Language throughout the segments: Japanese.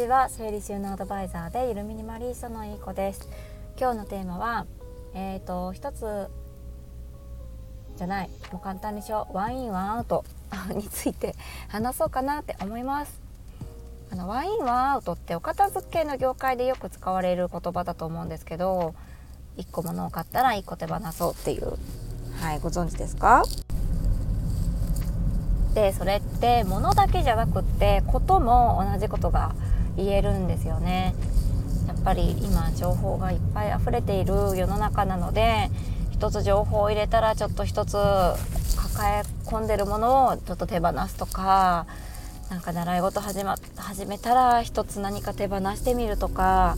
ちは整理収納アドバイザーでゆるミニマリストのいい子です。今日のテーマはえっ、ー、と一つじゃないもう簡単にしよう。ワインワンアウト。について話そうかなって思います。あのワインワンアウトってお片付けの業界でよく使われる言葉だと思うんですけど1個物を買ったら1個手放そうっていう。はいご存知ですか？でそれって物だけじゃなくってことも同じことが言えるんですよね。やっぱり今情報がいっぱい溢れている世の中なので一つ情報を入れたらちょっと一つ抱え込んでるものをちょっと手放すとかなんか習い事始,、ま、始めたら一つ何か手放してみるとか、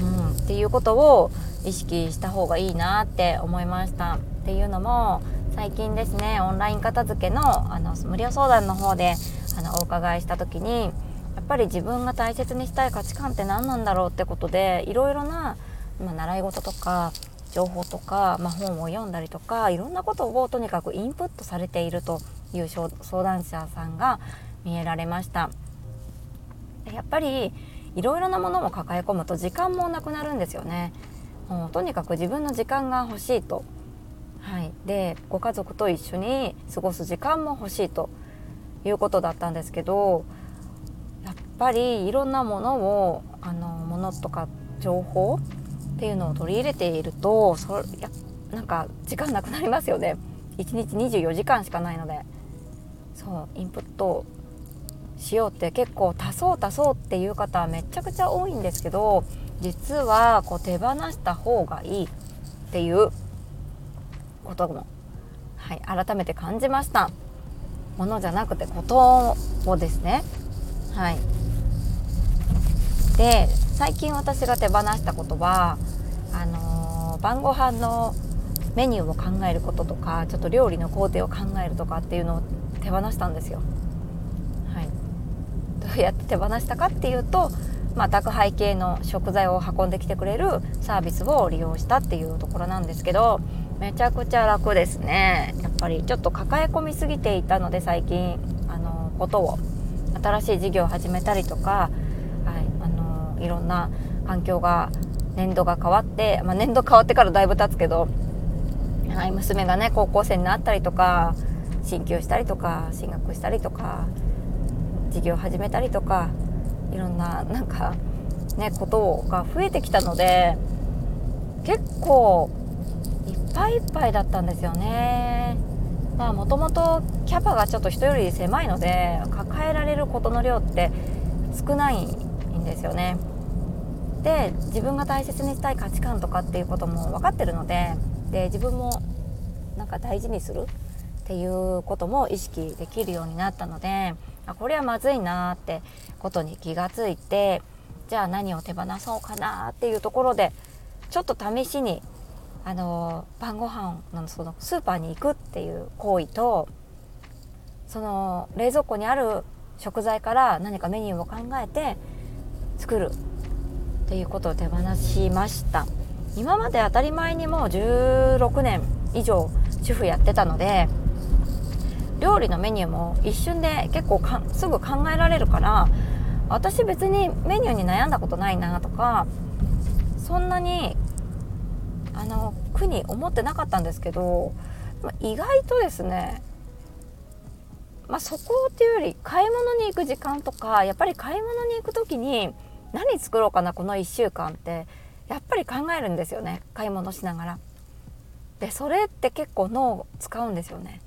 うん、っていうことを意識した方がいいなって思いました。っていうのも最近ですねオンライン片付けのあの無料相談の方であのお伺いした時にやっぱり自分が大切にしたい価値観って何なんだろうってことでいろいろな、まあ、習い事とか情報とか、まあ、本を読んだりとかいろんなことをとにかくインプットされているという相談者さんが見えられました。やっぱりいろいろなものを抱え込むと時間もなくなるんですよね。もうとにかく自分の時間が欲しいとはい、でご家族と一緒に過ごす時間も欲しいということだったんですけどぱりいろんなものをあのものとか情報っていうのを取り入れているとそやなんか時間なくなりますよね。1日24時間しかないので。そうインプットしようって結構足そう足そうっていう方はめちゃくちゃ多いんですけど実はこう手放した方がいいっていうことも、はい、改めて感じました。ものじゃなくてことをですね。はい。で最近私が手放したことはあのー、晩ご飯のメニューを考えることとかちょっと料理の工程を考えるとかっていうのを手放したんですよ。はい、どうやって手放したかっていうと、まあ、宅配系の食材を運んできてくれるサービスを利用したっていうところなんですけどめちゃくちゃ楽ですねやっぱりちょっと抱え込みすぎていたので最近あのことを新しい事業を始めたりとか、いろんな環境が年度が変わって、まあ、年度変わってからだいぶ経つけど、はい、娘がね高校生になったりとか進級したりとか進学したりとか事業始めたりとかいろんななんかねことが増えてきたので結構いっぱいいっぱいだったんですよね。まあもともとキャパがちょっと人より狭いので抱えられることの量って少ないんですよね。で自分が大切にしたい価値観とかっていうことも分かってるのでで自分もなんか大事にするっていうことも意識できるようになったのであこれはまずいなってことに気がついてじゃあ何を手放そうかなっていうところでちょっと試しにあの晩ご飯のそのスーパーに行くっていう行為とその冷蔵庫にある食材から何かメニューを考えて作る。っていうことを手放しました。今まで当たり前にもう16年以上主婦やってたので料理のメニューも一瞬で結構かすぐ考えられるから私別にメニューに悩んだことないなとかそんなにあの苦に思ってなかったんですけど、意外とですねまあ、そこっていうより買い物に行く時間とかやっぱり買い物に行く時に何作ろうかなこの1週間ってやっぱり考えるんですよね買い物しながら。でそれって結構脳を使うんですよね。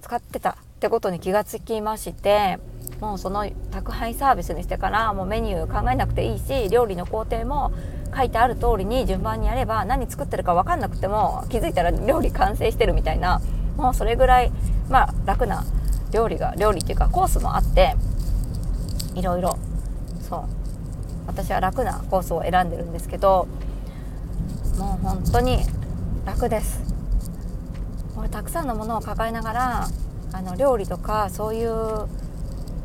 使ってたってことに気がつきましてもうその宅配サービスにしてからもうメニュー考えなくていいし料理の工程も書いてある通りに順番にやれば何作ってるか分かんなくても気づいたら料理完成してるみたいなもうそれぐらいまあ楽な料理が料理っていうかコースもあっていろいろそう私は楽なコースを選んでるんですけどもう本当に楽です。これたくさんのものを抱えながらあの料理とかそういう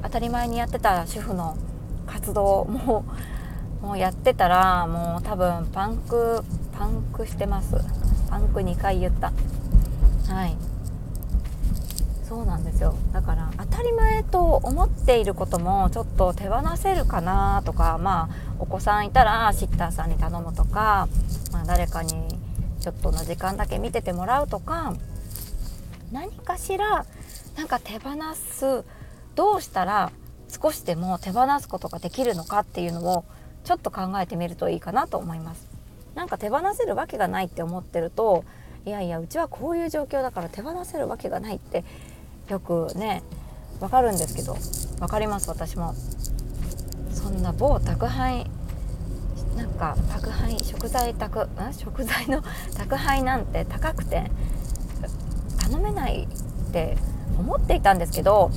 当たり前にやってた主婦の活動も もうやってたらもう多分パンクパンクしてます。パンク2回言った。はい。そうなんですよだから当たり前と思っていることもちょっと手放せるかなとかまあお子さんいたらシッターさんに頼むとか、まあ、誰かにちょっとの時間だけ見ててもらうとか何かしらなんか手放すどうしたら少しでも手放すことができるのかっていうのをちょっと考えてみるといいかなと思います。なんか手放せるわけがないって思ってるといやいやうちはこういう状況だから手放せるわけがないってよくねわかるんですけど分かります私も。そんな某宅配なんか宅配食材宅ん？食材の 宅配なんて高くて頼めないって思っていたんですけど、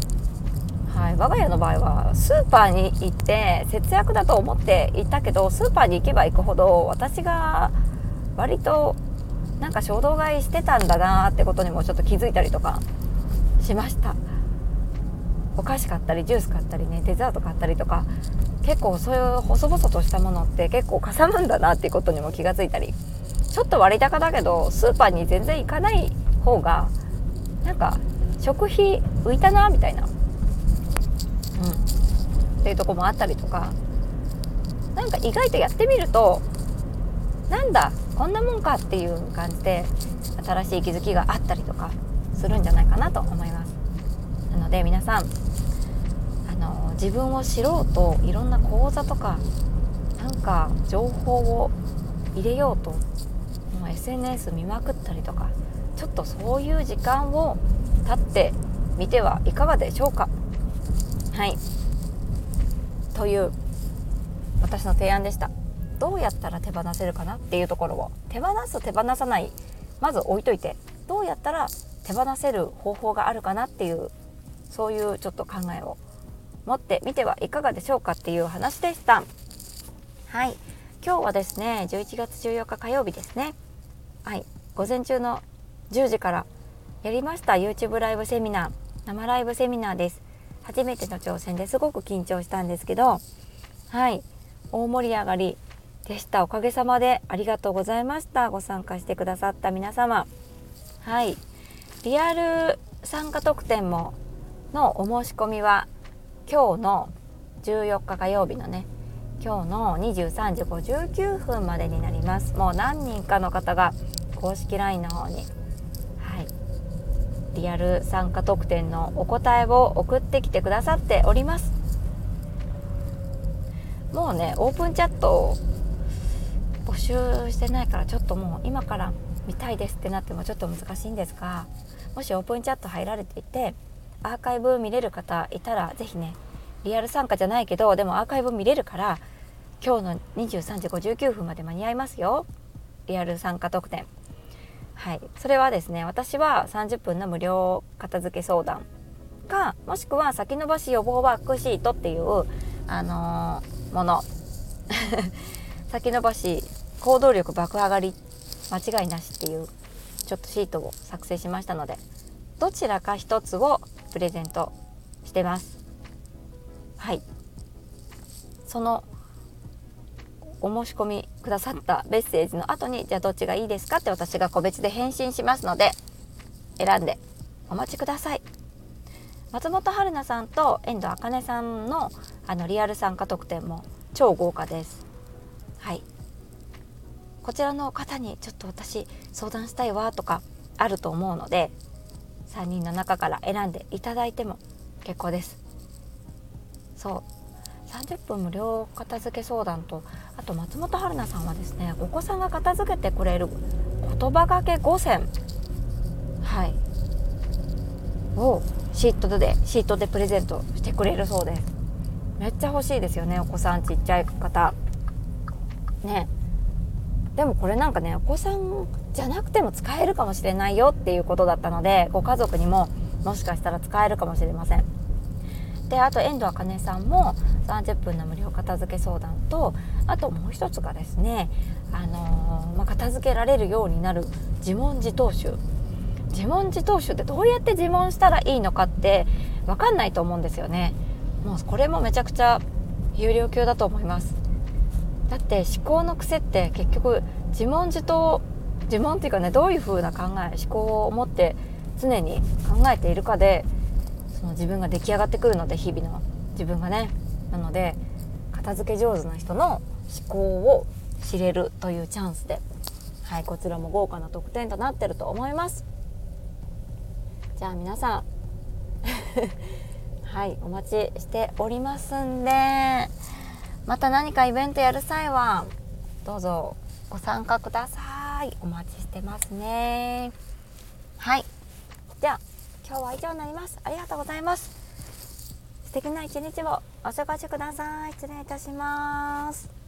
はい、我が家の場合はスーパーに行って節約だと思っていたけどスーパーに行けば行くほど私が割となんか衝動買いしてたんだなってことにもちょっと気づいたりとかしました。お菓子買ったりジュース買ったりねデザート買ったりとか結構そういう細々としたものって結構かさむんだなっていうことにも気がついたりちょっと割高だけどスーパーに全然行かない方がなんか食費浮いたなみたいな、うん、っていうとこもあったりとかなんか意外とやってみるとなんだこんなもんかっていう感じで新しい気づきがあったりとかするんじゃないかなと思います。なので皆さんあの自分を知ろうといろんな講座とかなんか情報を入れようともう SNS 見まくったりとかちょっとそういう時間を経ってみてはいかがでしょうか。はい。という私の提案でした。どうやったら手放せるかなっていうところを。手放す手放さない。まず置いといて。どうやったら手放せる方法があるかなっていうそういうちょっと考えを持ってみてはいかがでしょうかっていう話でした。はい。今日はですね11月14日火曜日ですね。はい。午前中の10時からやりました YouTube ライブセミナー生ライブセミナーです。初めての挑戦ですごく緊張したんですけどはい。大盛り上がりでした。おかげさまでありがとうございました。ご参加してくださった皆様。はい。リアル参加特典ものお申し込みは今日の14日火曜日のね今日の23時59分までになります。もう何人かの方が公式 LINE の方にはいリアル参加特典のお答えを送ってきてくださっております。もうねオープンチャットを募集してないからちょっともう今から見たいですってなってもちょっと難しいんですがもしオープンチャット入られていてアーカイブ見れる方いたら是非ねリアル参加じゃないけどでもアーカイブ見れるから今日の23時59分まで間に合いますよ。リアル参加特典。はい、それはですね私は30分の無料片付け相談かもしくは先延ばし予防ワークシートっていう、あのー、もの。先延ばし行動力爆上がり間違いなしっていうちょっとシートを作成しましたのでどちらか一つをプレゼントしてます。はい。そのお申し込みくださったメッセージの後にじゃあどっちがいいですかって私が個別で返信しますので選んでお待ちください。松本春菜さんと遠藤茜さんのあのリアル参加特典も超豪華です。はい。こちらの方にちょっと私相談したいわとかあると思うので3人の中から選んでいただいても結構です。そう。30分無料片付け相談とあと松本春菜さんはですねお子さんが片付けてくれる言葉がけ5選はい。をシートでシートでプレゼントしてくれるそうです。めっちゃ欲しいですよねお子さんちっちゃい方。ね。でもこれなんかねお子さんじゃなくても使えるかもしれないよっていうことだったのでご家族にももしかしたら使えるかもしれません。であと遠藤茜さんも30分の無料片付け相談とあともう一つがですね、あのー、まあ、片付けられるようになる自問自答集。自問自答集ってどうやって自問したらいいのかって分かんないと思うんですよね。もうこれもめちゃくちゃ有料級だと思います。だって思考の癖って結局自問自答自問っていうかねどういう風な考え思考を持って常に考えているかでその自分が出来上がってくるので日々の自分がねなので片付け上手な人の思考を知れるというチャンスで、はい、こちらも豪華な特典となってると思います。じゃあ皆さん はいお待ちしておりますんで。また何かイベントやる際はどうぞご参加ください。お待ちしてますね。はい。じゃあ今日は以上になります。ありがとうございます。素敵な一日をお過ごしください。失礼いたします。